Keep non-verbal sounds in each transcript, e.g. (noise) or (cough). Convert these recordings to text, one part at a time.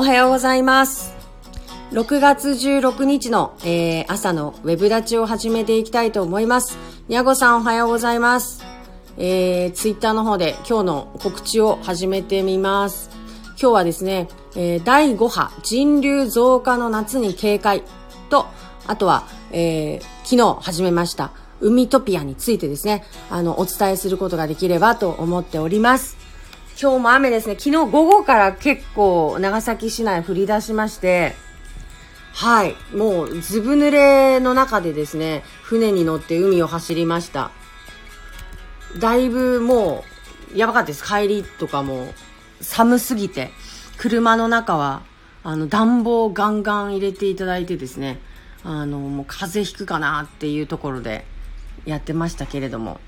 おはようございます。6月16日の、えー朝のウェブ立ちを始めていきたいと思います。にゃごさんおはようございます。えー、ツイッターの方で今日の告知を始めてみます。今日はですね、えー第5波人流増加の夏に警戒と、あとは、えー昨日始めました、海トピアについてですね、あの、お伝えすることができればと思っております。今日も雨ですね。昨日午後から結構長崎市内降り出しまして、はい。もうずぶ濡れの中でですね、船に乗って海を走りました。だいぶもう、やばかったです。帰りとかも寒すぎて、車の中は、あの、暖房ガンガン入れていただいてですね、あの、もう風邪ひくかなっていうところでやってましたけれども、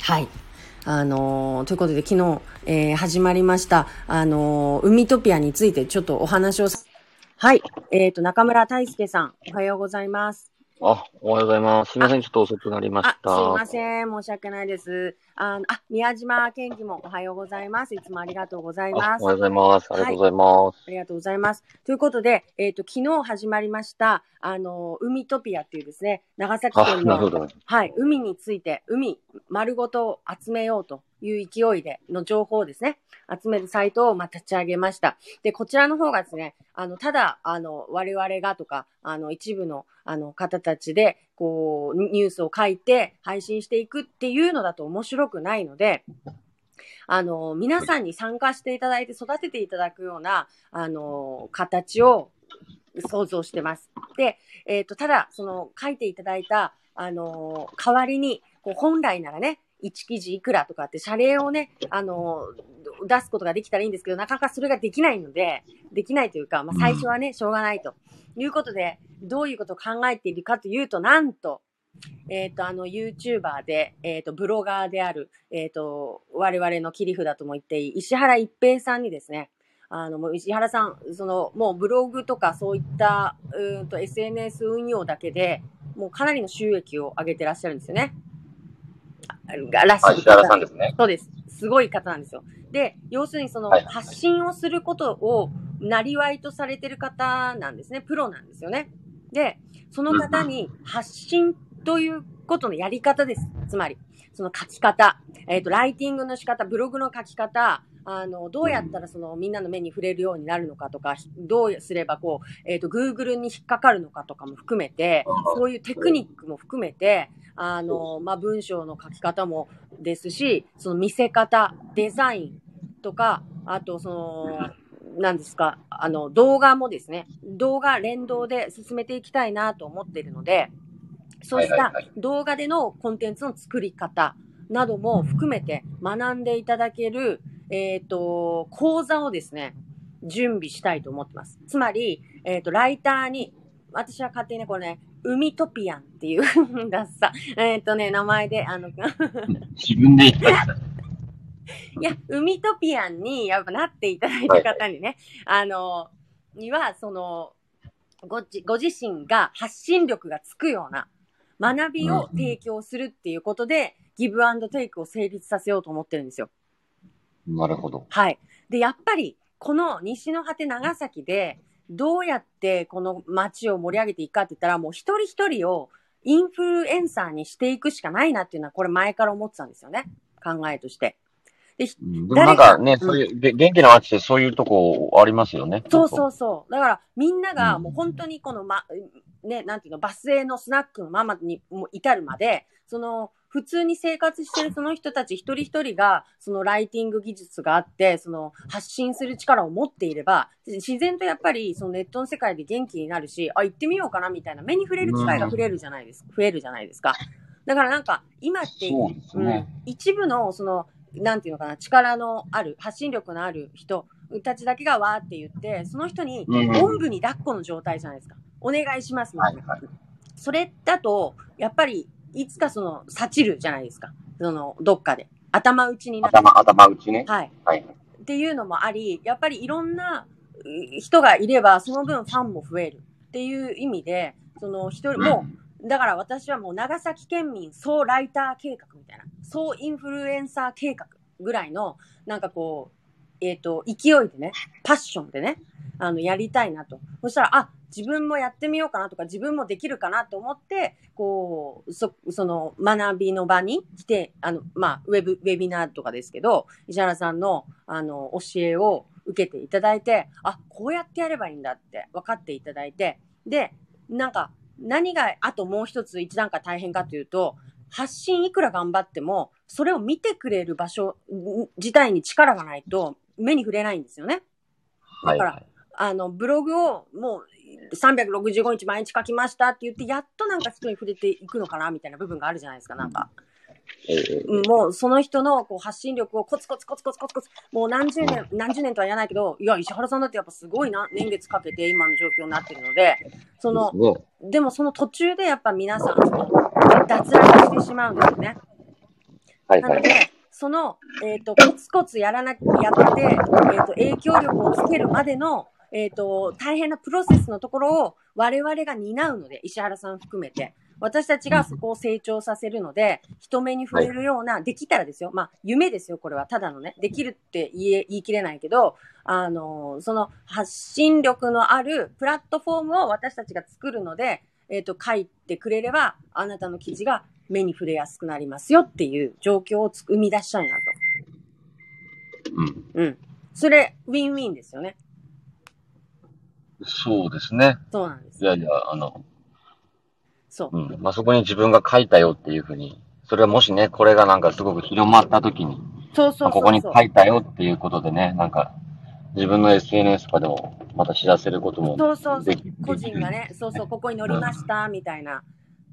はい。あのーということで昨日、えー始まりました、あのー海トピアについてちょっとお話をさ、はい。えっ、と、中村大輔さん、おはようございます。あ、おはようございます。すみません、ちょっと遅くなりましあ、すいた。ません。申し訳ないです。あの、あ、宮島健輝もおはようございます。いつもありがとうございあます。おはようございます。ありがとうございます。ありがとうございます。ということで、えっ、と、昨日始まりました、あの、海トピアっていうですね、長崎あ、県の。はい、海について、海丸ごと集めようという勢いでの情報をですね、集めるサイトをま立ち上げました。で、こちらの方がですね、あの、ただ、あの、我々がとか、あの、一部の、あの、方たちで、こう、ニュースを書いて配信していくっていうのだと面白くないので、あの、皆さんに参加していただいて育てていただくような、あの、形を想像してます。で、えっ、と、ただ、その、書いていただいた、あの、代わりに、こう、本来ならね、1記事いくらとかって謝礼をね、あの、出すことができたらいいんですけど、なかなかそれができないので、できないというか、まあ、最初はね、しょうがないということで、どういうことを考えているかというと、なんと、えっ、と、あの、YouTuber で、えっ、と、ブロガーである、えっ、と、我々の切り札とも言っていい、石原一平さんにですね、あの、もう石原さん、その、もうブログとかそういった、うーんと SNS 運用だけで、もうかなりの収益を上げてらっしゃるんですよね。あらしあ、い石原さんですね。そうです。すごい方なんですよ。で、要するにそのはい発信をすることをなりわいとされてる方なんですね。プロなんですよね。で、その方に発信ということのやり方です。つまり、その書き方、えっ、と、ライティングの仕方、ブログの書き方、あの、どうやったらそのみんなの目に触れるようになるのかとか、どうすればこう、えっ、と、Google に引っかかるのかとかも含めて、そういうテクニックも含めて、あの、まあ、文章の書き方もですし、その見せ方、デザインとか、あとその、何ですか、あの、動画もですね、動画連動で進めていきたいなと思っているので、そうした動画でのコンテンツの作り方なども含めて学んでいただける、えっ、と、講座をですね、準備したいと思ってます。つまり、えっ、と、ライターに、私は勝手にね、これね、海トピアンっていう、だっさ、えっ、とね、名前で、あの、(laughs) 自分で言ったいや、海トピアンにやっぱなっていただいた方にね、あの、には、その、ごじご自身が発信力がつくような学びを提供するっていうことで、ギブアンドテイクを成立させようと思ってるんですよ。なるほど。はい。で、やっぱり、この西の果て長崎で、どうやってこの街を盛り上げていくかって言ったら、もう一人一人をインフルエンサーにしていくしかないなっていうのは、これ前から思ってたんですよね。考えとして。で、でもなんかね、そういう、げ元気な街ってそういうとこありますよね。そうそうそう。だから、みんながうんもう本当にこのま、ね、なんていうの、バス停のスナックのママにも至るまで、その、普通に生活してるその人たち一人一人が、そのライティング技術があって、その発信する力を持っていれば、自然とやっぱりそのネットの世界で元気になるし、あ、行ってみようかなみたいな目に触れる機会が増えるじゃないですか。増えるじゃないですか。だからなんか、今って、ねうん、一部のその、なんていうのかな、力のある、発信力のある人たちだけがわーって言って、その人に、うんおんぶに抱っこの状態じゃないですか。お願いしますみたいな。はいそれだと、やっぱり、いつかその、察ちるじゃないですか。その、どっかで。頭打ちになって。頭、頭打ちね。はい。はい。っていうのもあり、やっぱりいろんなう人がいれば、その分ファンも増えるっていう意味で、その一人、もう、だから私はもう長崎県民総ライター計画みたいな、総インフルエンサー計画ぐらいの、なんかこえっ、と、勢いでね、パッションでね、あの、やりたいなと。そしたら、あ、自分もやってみようかなとか、自分もできるかなと思って、こう、そ、その、学びの場に来て、あの、まあ、ウェブ、ウェビナーとかですけど、石原さんの、あの、教えを受けていただいて、あ、こうやってやればいいんだって分かっていただいて、で、なんか、何が、あともう一つ一段階大変かというと、発信いくら頑張っても、それを見てくれる場所ん自体に力がないと目に触れないんですよね。はい。だからあの、ブログをもう365日毎日書きましたって言って、やっとなんか人に触れていくのかなみたいな部分があるじゃないですか、なんか。もうその人のこう発信力をコツコツコツコツコツコツ、もう何十年、何十年とは言わないけど、いや、石原さんだってやっぱすごいな、年月かけて今の状況になってるので、その、ね、でもその途中でやっぱ皆さん、脱落してしまうんですよね。はいはい。なので、その、えっ、と、コツコツやらな、やって、えっ、と、影響力をつけるまでの、えっ、と、大変なプロセスのところを我々が担うので、石原さん含めて。私たちがそこを成長させるので、人目に触れるような、できたらですよ。まあ、夢ですよ、これは。ただのね。できるって言え、言い切れないけど、あの、その発信力のあるプラットフォームを私たちが作るので、えっ、と、書いてくれれば、あなたの記事が目に触れやすくなりますよっていう状況をつ生み出したいなうん。と。うん。それ、ウィンウィンですよね。そうですね。そうなんですい。やいや、あの、そう。うん。まあ、そこに自分が書いたよっていうふうに、それはもしね、これがなんかすごく広まった時に、そうそうそうそう。まあここに書いたよっていうことでね、なんか、自分の SNS とかでもまた知らせることもそうそうそう。個人がね、そうそう、ここに乗りました、みたいな。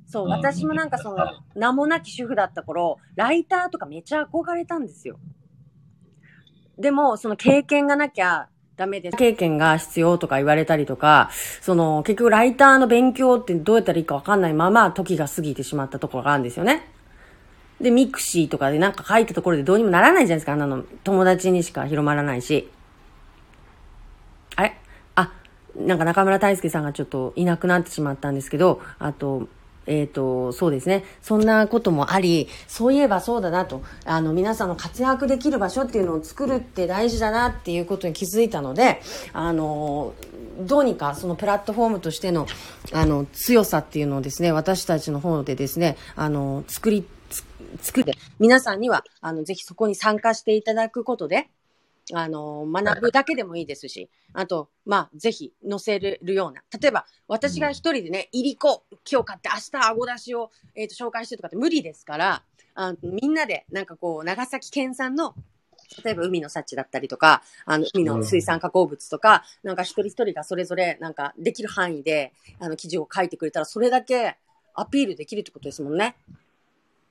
そう、うん私もなんかその、名もなき主婦だった頃、ライターとかめっちゃ憧れたんですよ。でも、その経験がなきゃダメです。経験が必要とか言われたりとか、その、結局ライターの勉強ってどうやったらいいかわかんないまま時が過ぎてしまったところがあるんですよね。で、 mixi とかでなんか書いたところでどうにもならないじゃないですか。あの友達にしか広まらないし。あれ？あ、なんか中村大輔さんがちょっといなくなってしまったんですけど、あと、えっ、と、そうですね。そんなこともあり、そういえばそうだなと、あの、皆さんの活躍できる場所っていうのを作るって大事だなっていうことに気づいたので、あの、どうにかそのプラットフォームとしての、あの、強さっていうのをですね、私たちの方でですね、あの、作り、作って、皆さんには、あの、ぜひそこに参加していただくことで、あの、学ぶだけでもいいですし、あと、まあ、ぜひ載せれるような。例えば、私が一人でね、いりこ、今日買って明日あごだしを、えーと紹介してとかって無理ですから、あみんなで、なんかこう、長崎県産の、例えば海の幸だったりとか、あの、海の水産加工物とか、なんか一人一人がそれぞれ、なんかできる範囲で、あの、記事を書いてくれたら、それだけアピールできるってことですもんね。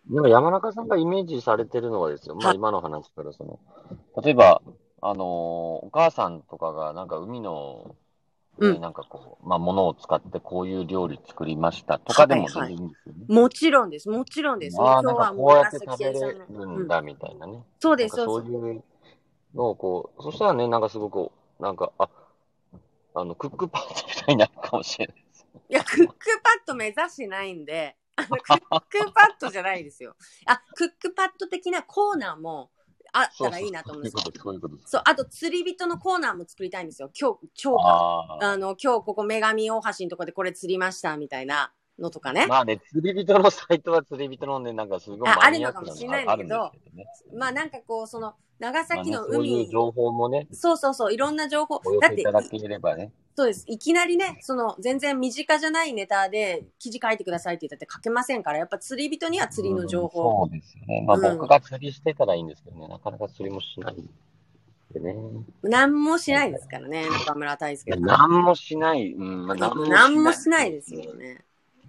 なんか山中さんがイメージされてるのはですよ。まあはい今の話からその、例えば、あのーお母さんとかがなんか海の、ねうんなんかこう、まあ物を使ってこういう料理作りましたとかでもはいはい全然いいんですよね。もちろんです。もちろんです。ああ、今日はもうなんかこうやって長食べれるんだみたいなね。そうです、そうです。そういうのをこう、そしたらね、なんかすごく、なんか、あ、あの、クックパッドみたいになるかもしれないです。いや、クックパッド目指してないんで、あの、クックパッドじゃないですよ。あ、クックパッド的なコーナーもあったらいいなと思うんですよ。そうあと釣り人のコーナーも作りたいんですよ。今日、今日。あの、今日ここ女神大橋のとこでこれ釣りましたみたいなのとかね。まあね、釣り人のサイトは釣り人のね、なんかすごいあるのかもしれないんだけどけどねまあなんかこう、その、長まあ崎のねそういう海、情報もね、そうそうそう、いろんな情報だってせいた、だければね。そうです。いきなりね、その、全然身近じゃないネタで記事書いてくださいって言ったって書けませんから、やっぱ釣り人には釣りの情報。うんそうですよね。まあうん僕が釣りしてたらいいんですけどね、なかなか釣りもしないんでね。何もしないですからね、中村大輔。何もしない。うん、まあ何もしない。何もしないですよね。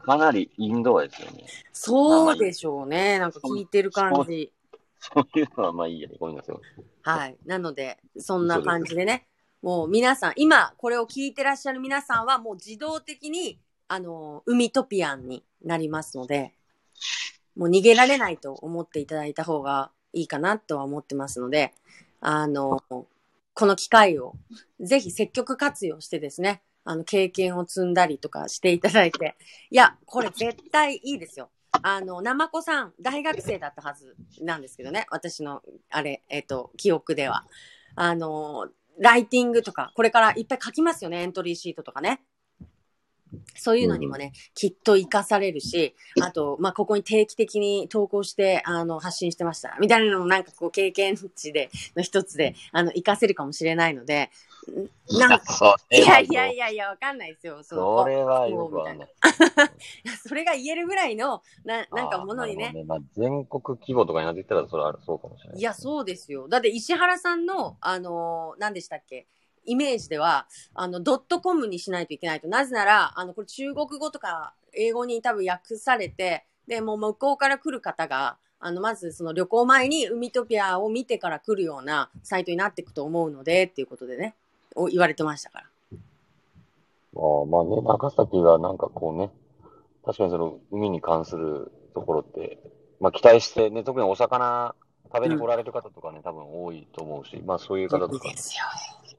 かなりインドアですよね。そうでしょうね。なんか聞いてる感じ。そういうのはまあいいやね。ごめんなさい。はい。なので、そんな感じでね。もう皆さん、今これを聞いてらっしゃる皆さんはもう自動的に、あの、海トピアンになりますので、もう逃げられないと思っていただいた方がいいかなとは思ってますので、あの、この機会をぜひ積極活用してですね、あの、経験を積んだりとかしていただいて、(laughs) いや、これ絶対いいですよ。あの、なまこさん、大学生だったはずなんですけどね、私の、あれ、えっ、と、記憶では。あの、ライティングとか、これからいっぱい書きますよね、エントリーシートとかね。そういうのにもね、きっと活かされるし、あと、まあ、ここに定期的に投稿して、あの、発信してました。みたいなのもなんかこう、経験値で、の一つで、あの、活かせるかもしれないので、んなんか、そういやいやいやいや、わかんないですよ。それはよくわかんない。(laughs) それが言えるぐらいの、な、なんかものにねあー。なるほどまあ、全国規模とかになってきたら、それはそうかもしれない。いや、そうですよ。だって石原さんの、あのー何でしたっけ？イメージでは、あの、ドットコムにしないといけないと。なぜなら、あの、これ中国語とか英語に多分訳されて、で、もう向こうから来る方が、あの、まずその旅行前に海トピアを見てから来るようなサイトになっていくと思うので、っていうことでね、お言われてましたから。あーまあね、長崎がなんかこうね、確かにその海に関するところって、まあ期待してね、特にお魚食べに来られる方とかね、多分多いと思うし、まあそういう方とかいいで、すよ。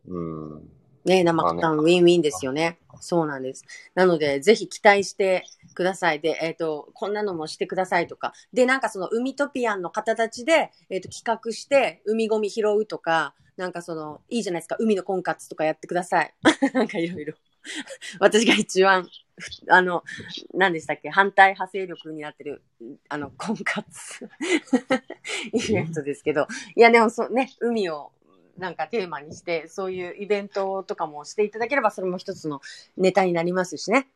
うん。ね、生クタンウィンウィンですよね。そうなんです。なので、ぜひ期待してください。で、えっ、と、こんなのもしてくださいとか。で、なんかその、海トピアンの方たちで、えっ、と、企画して、海ゴミ拾うとか、なんかその、いいじゃないですか。海の婚活とかやってください。(laughs) なんかいろいろ。(laughs) 私が一番、あの、何でしたっけ？反対派勢力になってる、あの、婚活イベントですけど。いや、でもそうね、海をなんかテーマにして、そういうイベントとかもしていただければ、それも一つのネタになりますしね。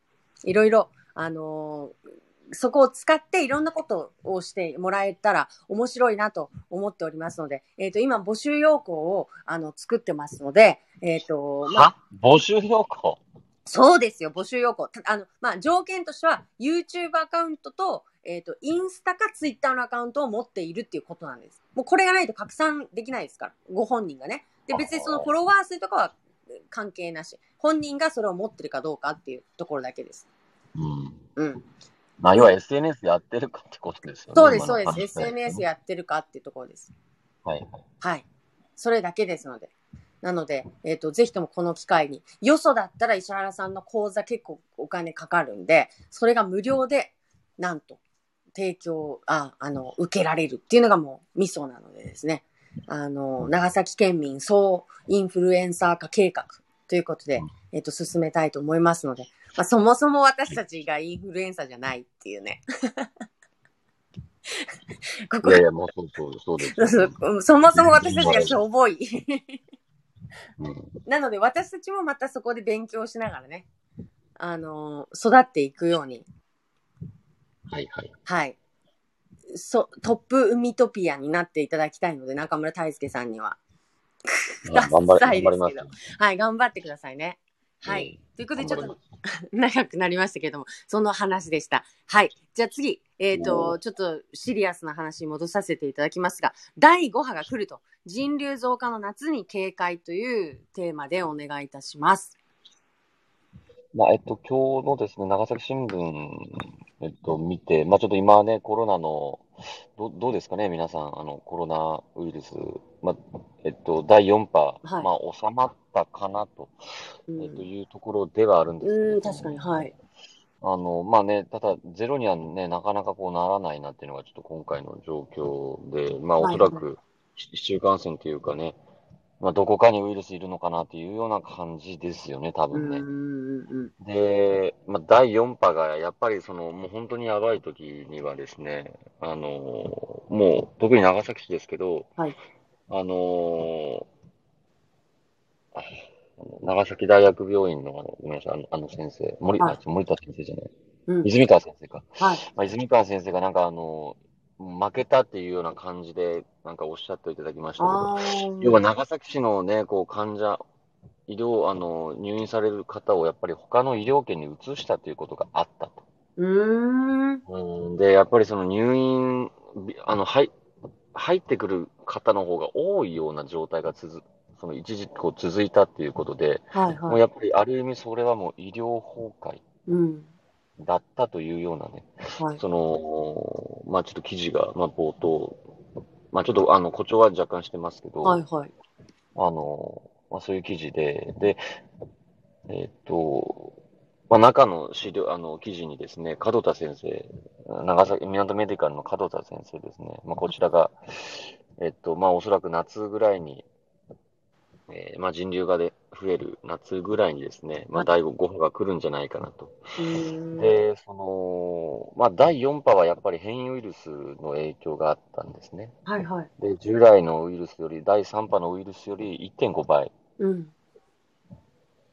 いろいろ、あのーそこを使っていろんなことをしてもらえたら面白いなと思っておりますので、えっ、と、今募集要項を、あの、作ってますので、えっ、と、まあ、は？募集要項？そうですよ、募集要項。たあの、まあ、条件としては、YouTube アカウントと、えっ、と、インスタか Twitter のアカウントを持っているっていうことなんです。もうこれがないと拡散できないですから、ご本人がね。で、別にそのフォロワー数とかは関係なし。本人がそれを持ってるかどうかっていうところだけです。うん。うん。まあ、要は SNS やってるかってことですよね。そうです、そうです。SNS やってるかっていうところです。はいはい。はい。それだけですので。なので、えっ、と、ぜひともこの機会に、よそだったら石原さんの講座結構お金かかるんで、それが無料で、なんと、提供、あ、あの、受けられるっていうのがもう、ミソなのでですね。あの、長崎県民総インフルエンサー化計画ということでうん、えっ、と、進めたいと思いますので、まあ、そもそも私たちがインフルエンサーじゃないっていうね。(laughs) ここいやいや、もうそうそう、そうです (laughs) そもそも私たちがしょぼい。うん。(laughs) なので私たちもまたそこで勉強しながらね、あのー育っていくように、はいはい。はい。そ、トップ海トピアになっていただきたいので、中村大輔さんには。まあ頑張りますですけど。はい、頑張ってくださいね。はい。ということで、ちょっと (laughs) 長くなりましたけども、その話でした。はい。じゃあ次、えっ、と、ちょっとシリアスな話に戻させていただきますが、第5波が来ると、人流増加の夏に警戒というテーマでお願いいたします。まあ、えっと、今日のですね、長崎新聞、えっと、見て、まあ、ちょっと今ね、コロナの、ど、どうですかね、皆さん、あの、コロナウイルス、まあ、えっと、第4波、はい。まあ、収まったかなと、うん。えっと、いうところではあるんですけれうん、確かに、はい。あの、まあね、ただ、ゼロにはね、なかなかこうならないなっていうのがちょっと今回の状況で、まあ、おはい。そらく、市市中感染というかね、まあ、どこかにウイルスいるのかなっていうような感じですよね、多うん、分ね。うん、うん。で、まあ、第4波がやっぱりその、もう本当にやばい時にはですね、あのもう、特に長崎市ですけど、はいあのああの長崎大学病院の、あの、ごめんなさい、あの、あの先生、森、はいあ森田先生じゃない、うん、泉川先生か。はい。まあ、泉川先生がなんかあの、負けたっていうような感じで、なんかおっしゃっていただきましたけど、要は長崎市のね、こう患者、医療、あの、入院される方をやっぱり他の医療圏に移したということがあったと。うーん。うん、で、やっぱりその入院、びあの、はい、入ってくる方の方が多いような状態が続、その一時こう続いたっていうことで、はい、はい。もうやっぱりある意味それはもう医療崩壊うん。だったというようなね、はい。その、まあちょっと記事が、まあ冒頭、まあちょっとあの誇張は若干してますけど、はい、はい。あの、まあ、そういう記事で、で、えっと、まあ、中の資料、あの、記事にですね、門田先生、長崎、港メディカルの門田先生ですね、まあ、こちらが、えっと、まあ、おそらく夏ぐらいに、えーまあ、人流がで増える夏ぐらいにですね、まあ、はい第5波が来るんじゃないかなと。で、その、まあ、第4波はやっぱり変異ウイルスの影響があったんですね。はいはい。で、従来のウイルスより、第3波のウイルスより1.5倍、うん。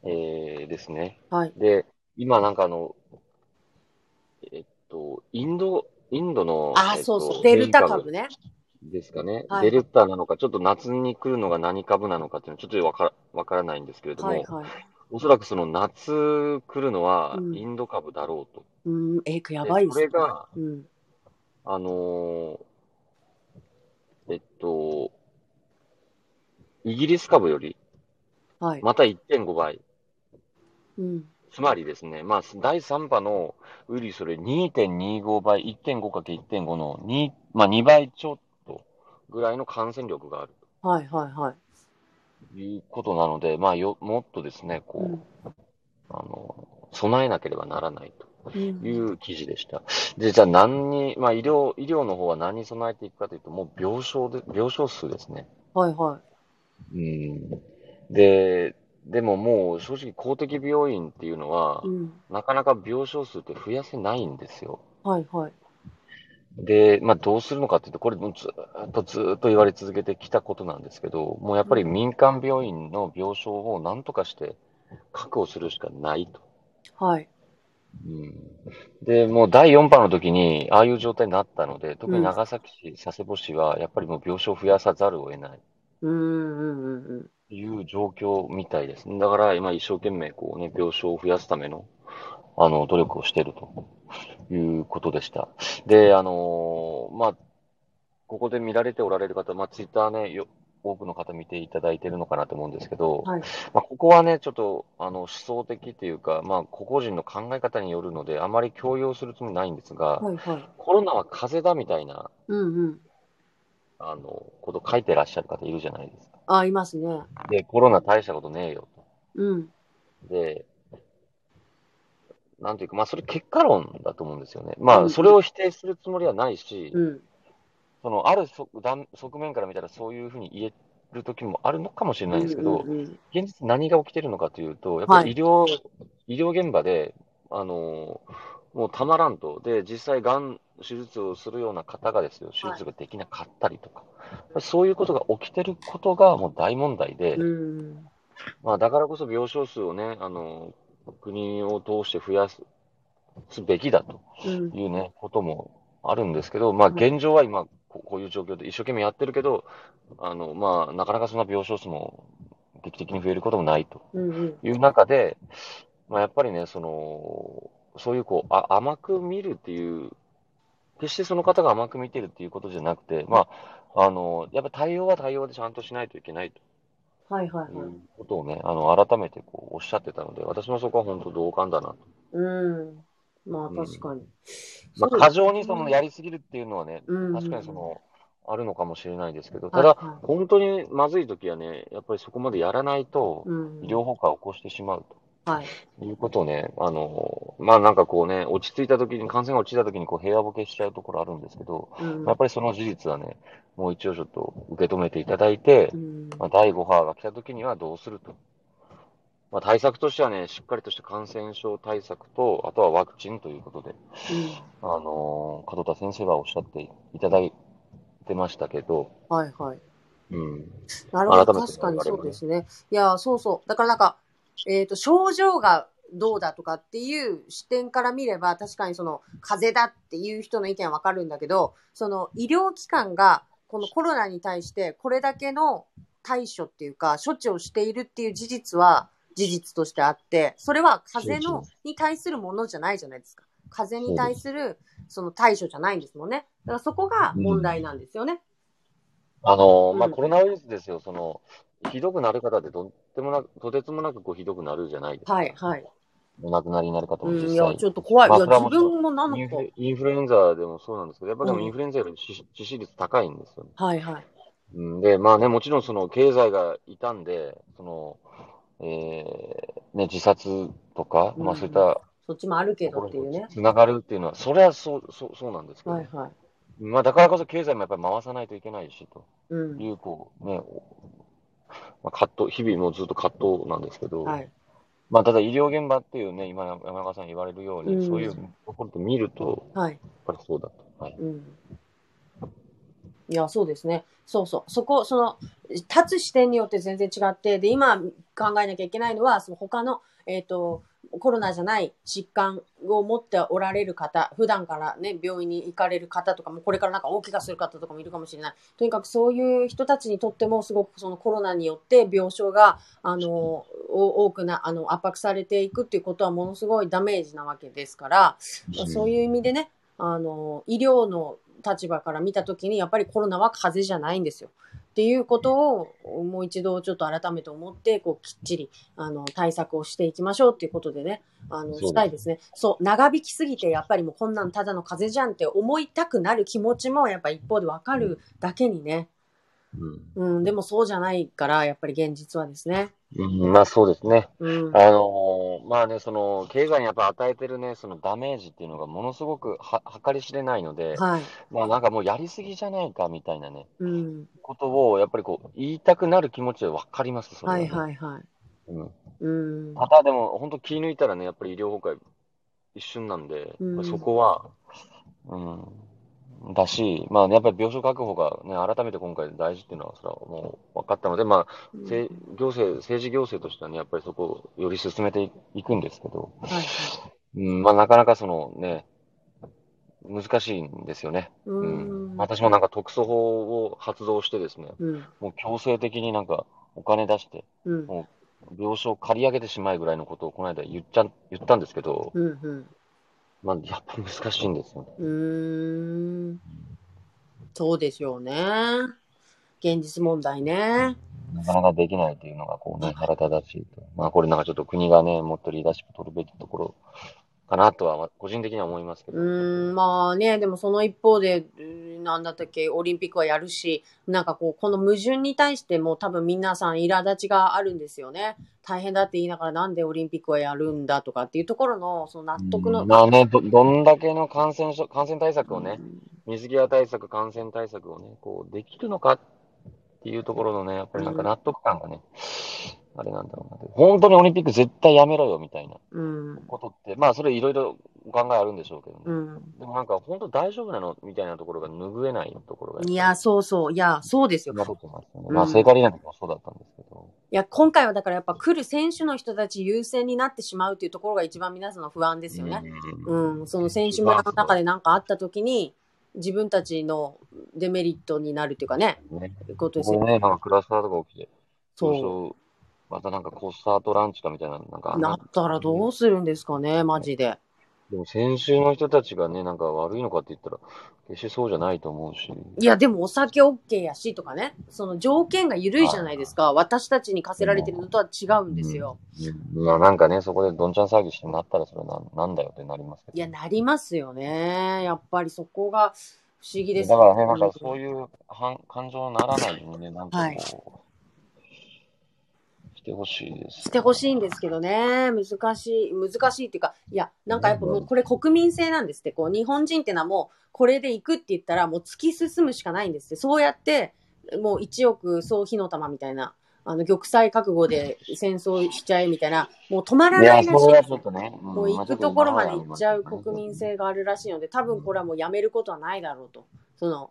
えーですね。はい。で、今なんかあの、えっと、インド、インドの、あ、えっとそうそう。デルタ株ね。ですかね。はいデルタなのか、ちょっと夏に来るのが何株なのかっていうのはちょっとわからわからないんですけれども、はいはい。おそらくその夏来るのはうんインド株だろうと。うーん、え、やでばいっすね。それが、うん。あのーえっと、イギリス株よりはい。また1.5倍。うん。つまりですね、まあ、第3波のウイルスより2.25倍、1.5×1.5 の2、まあ、2倍ちょっとぐらいの感染力があるはいはいはい。ということなので、まあ、よ、もっとですね、こう、うんあの、備えなければならないとうんいう記事でした。で、じゃあ何に、まあ、医療、医療の方は何に備えていくかというと、もう病床で、病床数ですね。はいはうん。で、でももう正直公的病院っていうのは、い。うん。なかなか病床数って増やせないんですよ。はいはい。で、まあ、どうするのかっていうと、これずーっとずーっと言われ続けてきたことなんですけど、もうやっぱり民間病院の病床を何とかして確保するしかないと。はい。うん、で、もう第4波の時に、ああいう状態になったので、特に長崎市、佐世保市は、やっぱりもう病床を増やさざるを得ない。うんうんうんうん。いう状況みたいです。だから今一生懸命こうね、病床を増やすための、あの、努力をしているということでした。で、あのーまあ、ここで見られておられる方、まあ、ツイッターね、よ多くの方見ていただいているのかなと思うんですけど、はい。まあ、ここはね、ちょっと、あの、思想的というか、まあ、個々人の考え方によるので、あまり強要するつもりないんですが、はいはい。コロナは風邪だみたいな、うんうん。あの、こと書いてらっしゃる方いるじゃないですか。あ、いますね。で、コロナ大したことねえよと。うん。で、なんていうか、まあ、それ結果論だと思うんですよね。まあ、うんそれを否定するつもりはないし、うん。その、ある側面から見たらそういうふうに言える時もあるのかもしれないんですけど、うんうんうん現実何が起きてるのかというと、やっぱり医療、医療現場で、あのもうたまらんと。で、実際、がん手術をするような方がですよ、手術ができなかったりとか、そういうことが起きてることがもう大問題で、うん。まあ、だからこそ病床数をね、あの、国を通して増やすすべきだとうん。いうね、こともあるんですけど、まあ、はい現状は今、ここういう状況で一生懸命やってるけど、あの、まあ、なかなかそんな病床数も劇的に増えることもないとうんうん。いう中で、まあ、やっぱりね、その、そういうこう、あ、甘く見るっていう、決してその方が甘く見てるっていうことじゃなくて、まあ、あの、やっぱ対応は対応でちゃんとしないといけないと。はいはいはい。いうことをね、あの、改めてこうおっしゃってたので、私もそこは本当同感だなと。うん。まあうん確かに。まあ、過剰にそのやりすぎるっていうのはね、うん確かにその、あるのかもしれないですけど、はいただ、はい本当にまずい時はね、やっぱりそこまでやらないと、うん。医療崩壊を起こしてしまうはい。ということをね、あの、まあなんかこうね、落ち着いた時に、感染が落ちた時にこう平和ボケしちゃうところあるんですけど、うん。やっぱりその事実はね、もう一応ちょっと受け止めていただいてう、ん。まあ、第5波が来た時にはどうすると。まあ、対策としてはね、しっかりとした感染症対策と、あとはワクチンということで、あのー門田先生がおっしゃっていただいてましたけど、うん。はいはい。うん。なるほど。改めて確かにそうですね。いや、そうそう。だからなんか、えっ、と、症状がどうだとかっていう視点から見れば、確かにその、風邪だっていう人の意見はわかるんだけど、その、医療機関が、このコロナに対して、これだけの対処っていうか、処置をしているっていう事実は、事実としてあって、それは風邪のに対するものじゃないじゃないですか。風邪に対する、その対処じゃないんですもんね。だからそこが問題なんですよね。あのーまあ、うんコロナウイルスですよ、その、ひどくなる方ってとってもなく、とてつもなくこうひどくなるじゃないですか。はい、はい。お亡くなりになる方もうん、いや、実際。ちょっと怖い。まあいや、自分もなんかインフルインフルエンザでもそうなんですけど、やっぱりでもうんインフルエンザより致致死率高いんですよね。はいはい。うんで、まあね、もちろんその経済が傷んで、その、えー、ね、自殺とか、うんまあそういったそっちもあるけどっていうねに。つながるっていうのは、それはそう、そう、そうなんですけど、はいはい。まあだからこそ経済もやっぱり回さないといけないし、とうん。いう、こう、ね、まあ、葛藤、日々もうずっと葛藤なんですけど、はい。まあ、ただ医療現場っていうね、今山中さん言われるように、うんそういうところで見ると、はい。やっぱりそうだと。はい。うん。いや、そうですね。そうそう。そこ、その、立つ視点によって全然違って、で、今考えなきゃいけないのは、その他の、えっ、と、コロナじゃない疾患を持っておられる方、普段からね、病院に行かれる方とかも、これからなんか大怪我する方とかもいるかもしれない。とにかくそういう人たちにとっても、すごくそのコロナによって病床が、あの、お多くな、あの、圧迫されていくっていうことはものすごいダメージなわけですから、そういう意味でね、あの、医療の立場から見たときに、やっぱりコロナは風邪じゃないんですよ。っていうことを、もう一度ちょっと改めて思って、こう、きっちり、あの、対策をしていきましょうっていうことでね、あの、したいですね。そう、長引きすぎて、やっぱりもうこんなんただの風邪じゃんって思いたくなる気持ちも、やっぱ一方でわかるだけにね、うんうん、でもそうじゃないから、やっぱり現実はですね。うん、まあそうですね。うん。あのーまあね、その、経済にやっぱ与えてるね、そのダメージっていうのがものすごくは計り知れないので、はい。まあなんかもうやりすぎじゃないかみたいなね、うん。ことをやっぱりこう、言いたくなる気持ちはわかります、それはねはいはいはい。うん。うん。ただでも、本当気抜いたらね、やっぱり医療崩壊一瞬なんで、うんそこは、うん、だし、まあやっぱり病床確保がね、改めて今回大事っていうのは、それはもう分かったので、まあ、せ行政、政治行政としてはね、やっぱりそこをより進めていくんですけど、はいはい。うん、まあなかなかそのね、難しいんですよね。ううんん。私もなんか特措法を発動してですね、うん。もう強制的になんかお金出して、うん。もう病床借り上げてしまいぐらいのことをこの間言っちゃん、言ったんですけど、うん。うん。まあやっぱり難しいんですよね。うーん。そうでしょうね。現実問題ね。なかなかできないっていうのがこうね、腹立たしいと。まあこれなんかちょっと国がね、もっとリーダーシップ取るべきところかなとは、まあ個人的には思いますけうど。ーん、まあね、でもその一方で、なんだったっけ、オリンピックはやるし、なんかこう、この矛盾に対しても多分皆さん苛立ちがあるんですよね。大変だって言いながらなんでオリンピックはやるんだとかっていうところの、その納得の。うんまあね、ど、どんだけの感染症、感染対策をね、水際対策、感染対策をね、こう、できるのかっていうところのね、やっぱりなんか納得感がね、あれなんだろうな。本当にオリンピック絶対やめろよみたいなうん。ことって、まあそれいろいろお考えあるんでしょうけどね。うん。でもなんか本当大丈夫なのみたいなところが拭えないところが。いや、そうそう。いや、そうですよ。まあ聖火リレーの時もそうだったんですけど。いや、今回はだからやっぱ来る選手の人たち優先になってしまうっていうところが一番皆さんの不安ですよね。うん、その選手村の中で何かあった時に、自分たちのデメリットになるっていうかね、ね。ことですよ。これね、なんかクラスターとか起きて、そそうまたなんかコスタートランチかみたいな、なんかななったらどうするんですかね、マジで。でも先週の人たちがね、なんか悪いのかって言ったら、決してそうじゃないと思うし。いや、でもお酒 OK やしとかね、その条件が緩いじゃないですか。私たちに課せられてるのとは違うんですよ。うん。まあなんかね、そこでどんちゃん騒ぎしてなったらそれななんだよってなりますけど。いや、なりますよね。やっぱりそこが不思議ですだからね、なんかそういうはん感情にならないようにね、なんかはいこう、してほしいです。してほしいんですけどね。難しい、難しいっていうか、いや、なんかやっぱもうこれ国民性なんですって。こう、日本人ってのはもう、これで行くって言ったらもう突き進むしかないんですって。そうやって、もう1億総火の玉みたいな、あの、玉砕覚悟で戦争しちゃえみたいな、もう止まらないらしいそれはちょっとね、もう行くところまで行っちゃう国民性があるらしいので、多分これはもうやめることはないだろうと。その、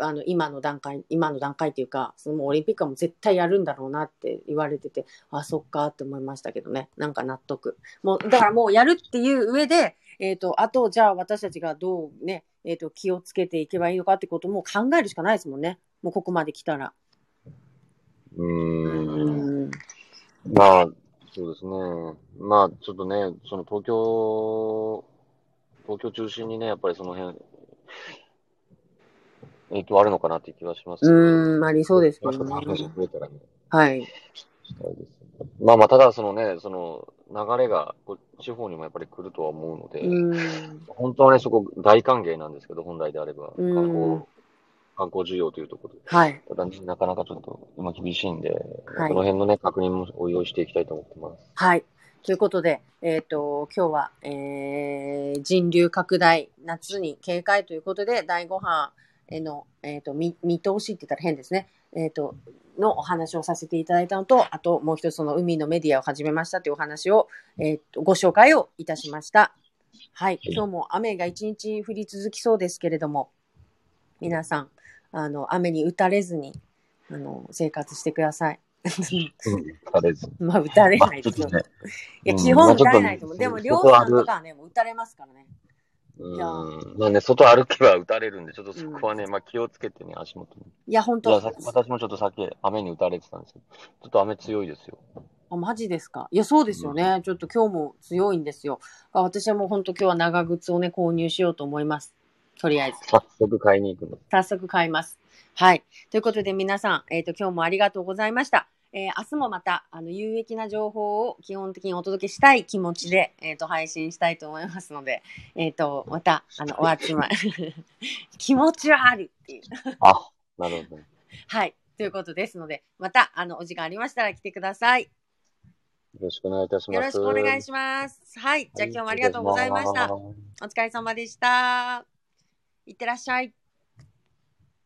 あの、今の段階、今の段階っていうか、そのオリンピックはもう絶対やるんだろうなって言われてて、あ、そっかって思いましたけどね。なんか納得。もう、だからもうやるっていう上で、えっ、と、あと、じゃあ私たちがどうね、えっ、と、気をつけていけばいいのかってことも考えるしかないですもんね。もうここまで来たら。う。ん。まあ、そうですね。まあ、ちょっとね、その東京、東京中心にね、やっぱりその辺、影響あるのかなって気はしますけど。うん、ありそうですけどね。増えたらね、はい。したいです。まあまあ、ただそのね、その流れがこう地方にもやっぱり来るとは思うので、うん。本当はね、そこ大歓迎なんですけど、本来であれば、うん観光、観光需要というところで。はい。ただ、なかなかちょっと今厳しいんで、はいこの辺のね、確認もお用意していきたいと思ってます。はい。ということで、えっ、と、今日は、えー、人流拡大、夏に警戒ということで、第5波への、えっ、と、見、見通しって言ったら変ですね。えっ、と、のお話をさせていただいたのと、あともう一つその海のメディアを始めましたというお話を、えっ、と、ご紹介をいたしました。はい。今日も雨が一日降り続きそうですけれども、皆さん、あの、雨に打たれずに、あの、生活してください。(laughs) うん。されず。まあ、打たれまあないですよ。ね。いや、うん基本打たれないと思う。でも、りょう外歩さんとかはね、もう打たれますからね。いやうん。まあね、外歩けば打たれるんで、ちょっとそこはね、まあ気をつけてね、足元に。いや、本いや、当さ私もちょっとさっき雨に打たれてたんですけど、ちょっと雨強いですよ。あ、マジですか？いや、そうですよね。ちょっと今日も強いんですよ。あ私はもう本当今日は長靴をね、購入しようと思います。とりあえず。早速買いに行くの。早速買います。はい。ということで皆さん、えっ、と、今日もありがとうございました。えー明日もまた、あの、有益な情報を基本的にお届けしたい気持ちで、えっ、と、配信したいと思いますので、えっ、と、また、あの、お集まり、(laughs) 気持ちはあるっていう。あ、なるほどね。はい。ということですので、また、あの、お時間ありましたら来てください。よろしくお願いいたします。よろしくお願いします。はい。じゃあ今日もありがとうございました。はお疲れ様でした。いってらっしゃい。